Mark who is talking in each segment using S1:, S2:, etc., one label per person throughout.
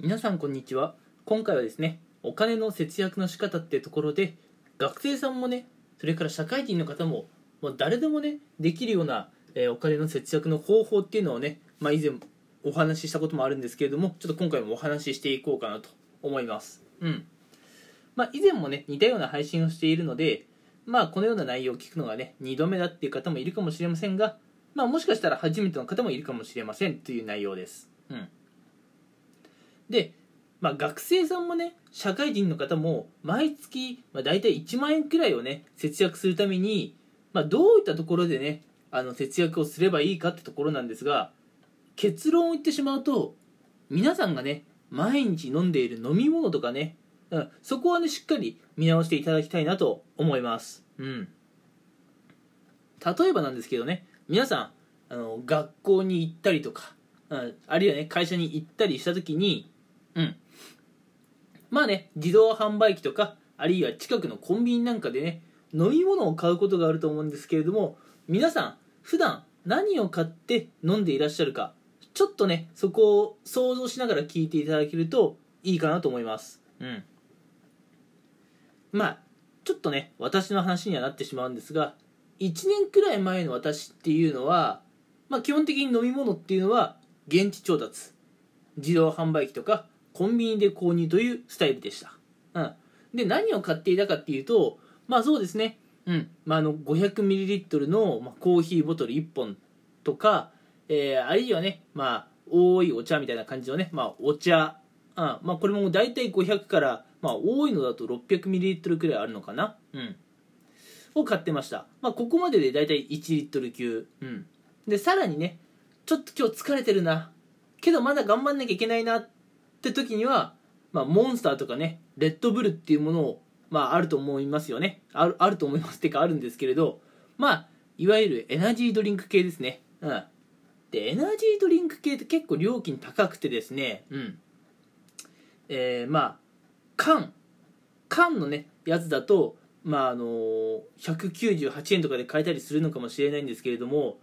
S1: 皆さんこんにちは。今回はですねお金の節約の仕方ってところで学生さんもねそれから社会人の方ももう誰でもねできるような、えーお金の節約の方法っていうのをね、まあ、以前お話ししたこともあるんですけれどもちょっと今回もお話ししていこうかなと思います。うん。まあ以前もね似たような配信をしているのでまあこのような内容を聞くのがね2度目だっていう方もいるかもしれませんがまあもしかしたら初めての方もいるかもしれませんという内容です。うん。で、まあ、学生さんもね社会人の方も毎月、まあ、大体1万円くらいをね節約するために、まあ、どういったところでねあの節約をすればいいかってところなんですが結論を言ってしまうと皆さんがね毎日飲んでいる飲み物とかね、うん、そこはねしっかり見直していただきたいなと思います。うん。例えばなんですけどね皆さんあの学校に行ったりとか、うん、あるいはね会社に行ったりした時にうん。まあね自動販売機とかあるいは近くのコンビニなんかでね飲み物を買うことがあると思うんですけれども皆さん普段何を買って飲んでいらっしゃるかちょっとねそこを想像しながら聞いていただけるといいかなと思います。うん。まあちょっとね私の話にはなってしまうんですが1年くらい前の私っていうのは、まあ、基本的に飲み物っていうのは現地調達自動販売機とかコンビニで購入というスタイルでした、うん、で何を買っていたかっていうとまあそうですね。うん。まあ、の 500ml の、ま、コーヒーボトル1本とか、えーあるいはね、まあ、多いお茶みたいな感じのね、まあ、お茶、うん。まあ、これも大体500から、まあ、多いのだと 600ml くらいあるのかな、うん、を買ってました、まあ、ここまでで大体1リットル級、うん、でさらにねちょっと今日疲れてるな。けどまだ頑張んなきゃいけないな。っって時には、まあ、モンスターとかねレッドブルっていうものをまああると思いますよね。あるあると思いますっていうかあるんですけれどまあいわゆるエナジードリンク系ですね。うん。でエナジードリンク系って結構料金高くてですねうん。えー、まあ缶。缶のねやつだとまああの198円とかで買えたりするのかもしれないんですけれども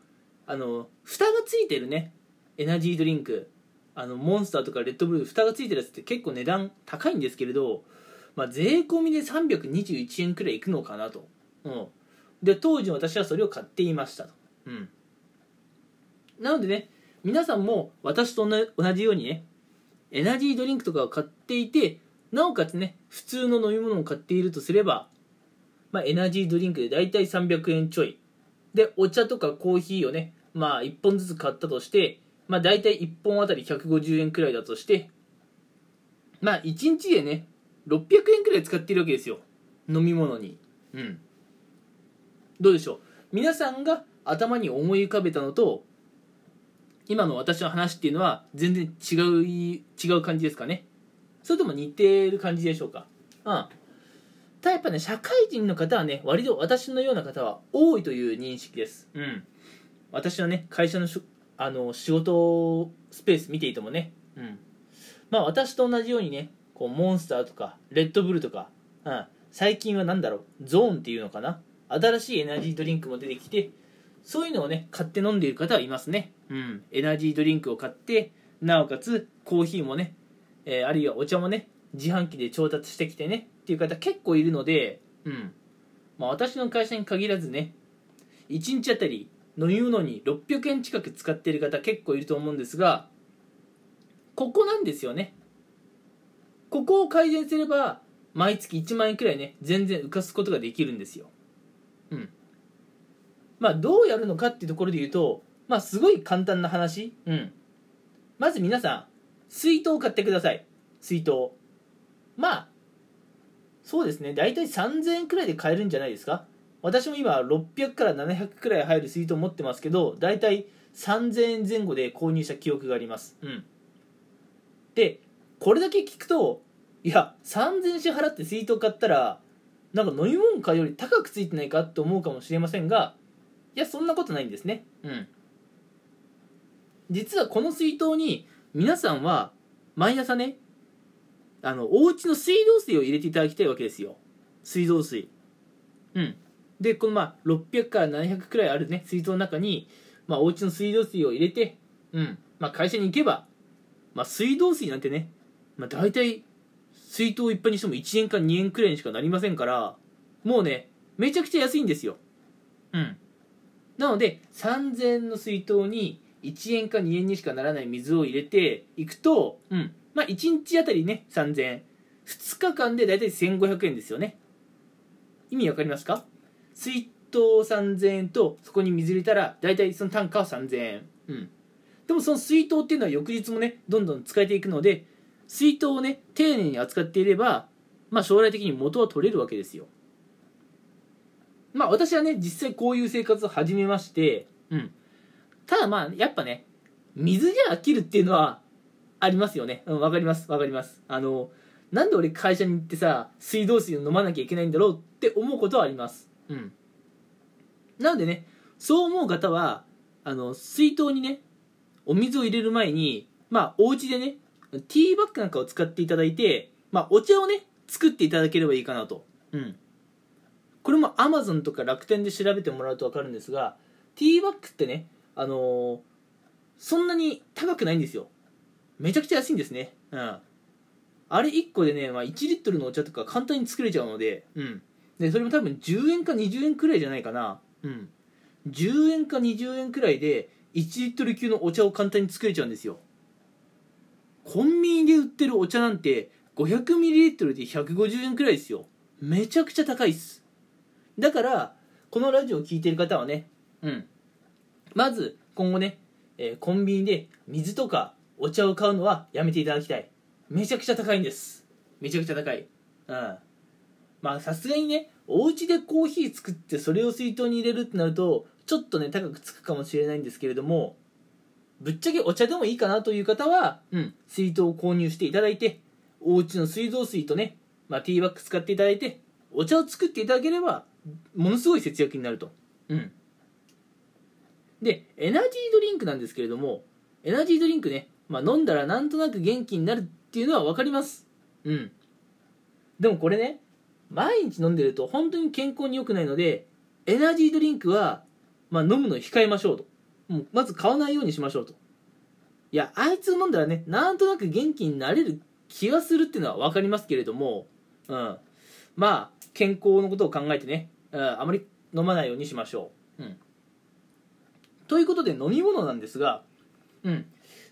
S1: あの蓋がついてるねエナジードリンク。あのモンスターとかレッドブル蓋がついてるやつって結構値段高いんですけれど、まあ、税込みで321円くらいいくのかなと、うん、で当時私はそれを買っていましたと、うん、なのでね皆さんも私と同じようにねエナジードリンクとかを買っていてなおかつね普通の飲み物を買っているとすれば、まあ、エナジードリンクで大体300円ちょい。でお茶とかコーヒーをねまあ1本ずつ買ったとしてまあ大体1本あたり150円くらいだとしてまあ1日でね600円くらい使っているわけですよ。飲み物に。うん。どうでしょう？皆さんが頭に思い浮かべたのと今の私の話っていうのは全然違う違う感じですかね？それとも似てる感じでしょうか？うん。ただやっぱね社会人の方はね割と私のような方は多いという認識です。うん。私のね会社のあの仕事スペース見ていてもね。うん。まあ私と同じようにねこうモンスターとかレッドブルとか、うん、最近は何だろうゾーンっていうのかな。新しいエナジードリンクも出てきてそういうのをね買って飲んでいる方はいますね。うん。エナジードリンクを買ってなおかつコーヒーもね、えーあるいはお茶もね自販機で調達してきてねっていう方結構いるのでうん。まあ私の会社に限らずね1日あたり飲み物に600円近く使っている方結構いると思うんですがここなんですよね。ここを改善すれば毎月1万円くらいね全然浮かすことができるんですよ。うん。まあどうやるのかっていうところで言うとまあすごい簡単な話。うん。まず皆さん水筒を買ってください。水筒。まあそうですね。大体3000円くらいで買えるんじゃないですか。私も今600から700くらい入る水筒持ってますけど大体3000円前後で購入した記憶があります。うん。でこれだけ聞くといや3000円支払って水筒買ったらなんか飲み物買うより高くついてないかって思うかもしれませんがいやそんなことないんですね。うん。実はこの水筒に皆さんは毎朝ねあのお家の水道水を入れていただきたいわけですよ。水道水。うんでこのまあ600から700くらいあるね水筒の中に、まあ、お家の水道水を入れて、うんまあ、会社に行けば、まあ、水道水なんてねまあ、大体水筒いっぱいにしても1円か2円くらいにしかなりませんからもうねめちゃくちゃ安いんですよ。うん。なので3000円の水筒に1円か2円にしかならない水を入れていくと、うんまあ、1日あたりね3000円。2日間で大体1500円ですよね。意味わかりますか？水筒3000円とそこに水入れたら大体その単価は3000円。うん。でもその水筒っていうのは翌日もねどんどん使えていくので水筒をね丁寧に扱っていればまあ将来的に元は取れるわけですよ。まあ私はね実際こういう生活を始めましてうん。ただまあやっぱね水じゃ飽きるっていうのはありますよね。うんわかります。わかります。あのなんで俺会社に行ってさ水道水を飲まなきゃいけないんだろうって思うことはありますうん。なのでねそう思う方はあの水筒にねお水を入れる前にまあお家でねティーバッグなんかを使っていただいてまあお茶をね作っていただければいいかなと。うん。これも Amazon とか楽天で調べてもらうと分かるんですがティーバッグってねあのーそんなに高くないんですよ。めちゃくちゃ安いんですね。うん。あれ1個でね、まあ、1リットルのお茶とか簡単に作れちゃうのでうんでそれも多分10円か20円くらいじゃないかな。うん。10円か20円くらいで1リットル級のお茶を簡単に作れちゃうんですよ。コンビニで売ってるお茶なんて 500ml で150円くらいですよ。めちゃくちゃ高いっす。だからこのラジオを聴いてる方はねうん。まず今後ね、えーコンビニで水とかお茶を買うのはやめていただきたい。めちゃくちゃ高いんです。めちゃくちゃ高い。うんまあさすがにねお家でコーヒー作ってそれを水筒に入れるってなるとちょっとね高くつくかもしれないんですけれどもぶっちゃけお茶でもいいかなという方は、うん、水筒を購入していただいてお家の水道水とね、まあ、ティーバッグ使っていただいてお茶を作っていただければものすごい節約になると。うん。でエナジードリンクなんですけれどもエナジードリンクね、まあ、飲んだらなんとなく元気になるっていうのは分かります。うん。でもこれね毎日飲んでると本当に健康に良くないのでエナジードリンクは、まあ、飲むのを控えましょうと。もうまず買わないようにしましょうと。いやあいつ飲んだらねなんとなく元気になれる気がするっていうのは分かりますけれども、うん、まあ健康のことを考えてね、うん、あまり飲まないようにしましょう、うん、ということで飲み物なんですが、うん。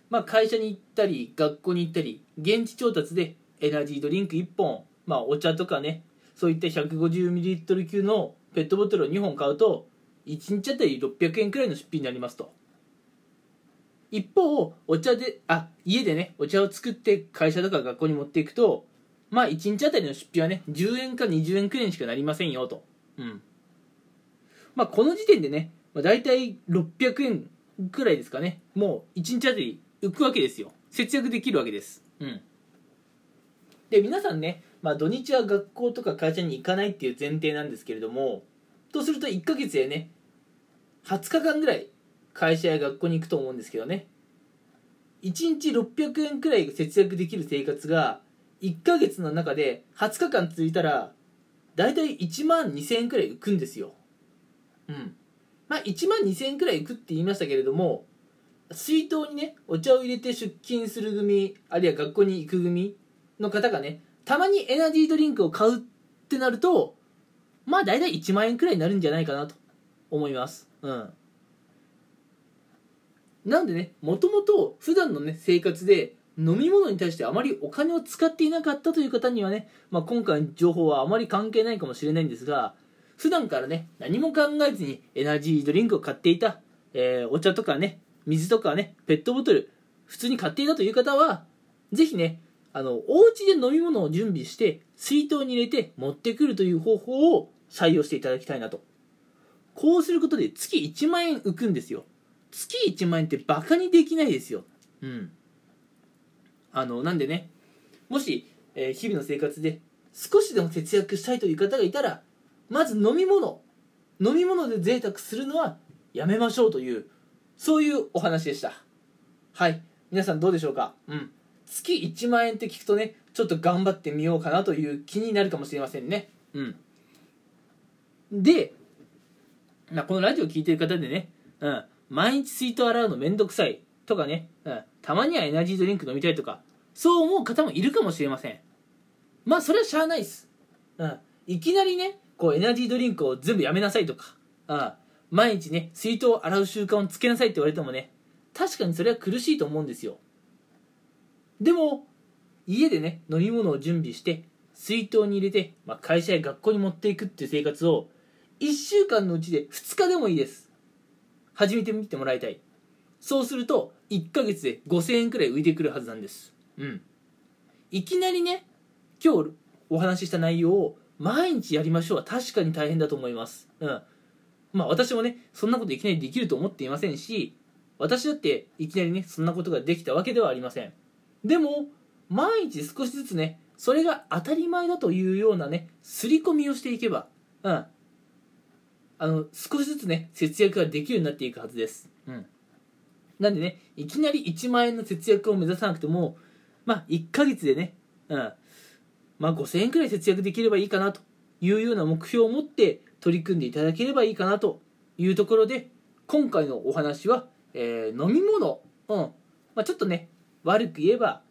S1: まあ、会社に行ったり学校に行ったり現地調達でエナジードリンク1本、まあ、お茶とかねそういった 150ml 級のペットボトルを2本買うと1日あたり600円くらいの出費になりますと。一方お茶であ家でねお茶を作って会社とか学校に持っていくとまあ1日あたりの出費はね10円か20円くらいにしかなりませんよと。うん。まあこの時点でね、まあ、大体600円くらいですかね。もう1日あたり浮くわけですよ。節約できるわけです。うん。で皆さんね、まあ、土日は学校とか会社に行かないっていう前提なんですけれどもとすると1ヶ月でね20日間ぐらい会社や学校に行くと思うんですけどね。1日600円くらい節約できる生活が1ヶ月の中で20日間続いたら大体1万2000円くらい浮くんですよ。うん。まあ1万2000円くらい浮くって言いましたけれども水筒にねお茶を入れて出勤する組あるいは学校に行く組の方がねたまにエナジードリンクを買うってなるとまあ大体1万円くらいになるんじゃないかなと思います。うん。なんでねもともと普段のね生活で飲み物に対してあまりお金を使っていなかったという方にはね、まあ、今回の情報はあまり関係ないかもしれないんですが普段からね何も考えずにエナジードリンクを買っていた、えーお茶とかね水とかねペットボトル普通に買っていたという方はぜひねあのお家で飲み物を準備して水筒に入れて持ってくるという方法を採用していただきたいなと。こうすることで月1万円浮くんですよ。月1万円ってバカにできないですよ。うん。あのなんでねもし、えー日々の生活で少しでも節約したいという方がいたらまず飲み物飲み物で贅沢するのはやめましょうというそういうお話でした。はい。皆さんどうでしょうか？うん。月1万円って聞くとねちょっと頑張ってみようかなという気になるかもしれませんね。うん。で、まあ、このラジオ聞いてる方でね、うん、毎日水筒洗うのめんどくさいとかね、うん、たまにはエナジードリンク飲みたいとかそう思う方もいるかもしれません。まあそれはしゃあないっす、うん、いきなりねこうエナジードリンクを全部やめなさいとか、うん、毎日ね水筒を洗う習慣をつけなさいって言われてもね確かにそれは苦しいと思うんですよ。でも家でね飲み物を準備して水筒に入れて、まあ、会社や学校に持っていくっていう生活を1週間のうちで2日でもいいです。始めてみてもらいたい。そうすると1ヶ月で5000円くらい浮いてくるはずなんです。うん。いきなりね今日お話しした内容を毎日やりましょうは確かに大変だと思います。うん。まあ私もねそんなこといきなりできると思っていませんし私だっていきなりねそんなことができたわけではありません。でも毎日少しずつねそれが当たり前だというようなね刷り込みをしていけばうん。あの少しずつね節約ができるようになっていくはずです。うん。なんでねいきなり1万円の節約を目指さなくてもまあ1ヶ月でねうん。まあ5000円くらい節約できればいいかなというような目標を持って取り組んでいただければいいかなというところで今回のお話は、えー、飲み物、うん。まあ、ちょっとね悪く言えば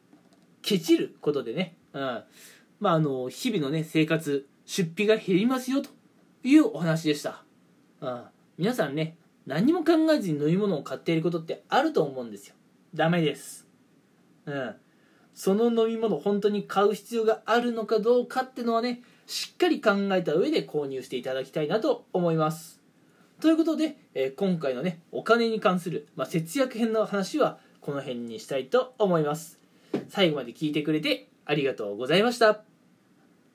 S1: ケチることでね、うん。まあ、あの日々のね生活出費が減りますよというお話でした、うん、皆さんね何も考えずに飲み物を買っていることってあると思うんですよ。ダメです。うん。その飲み物本当に買う必要があるのかどうかってのはねしっかり考えた上で購入していただきたいなと思います。ということで、えー、今回のねお金に関する、まあ、節約編の話はこの辺にしたいと思います。最後まで聞いてくれてありがとうございました。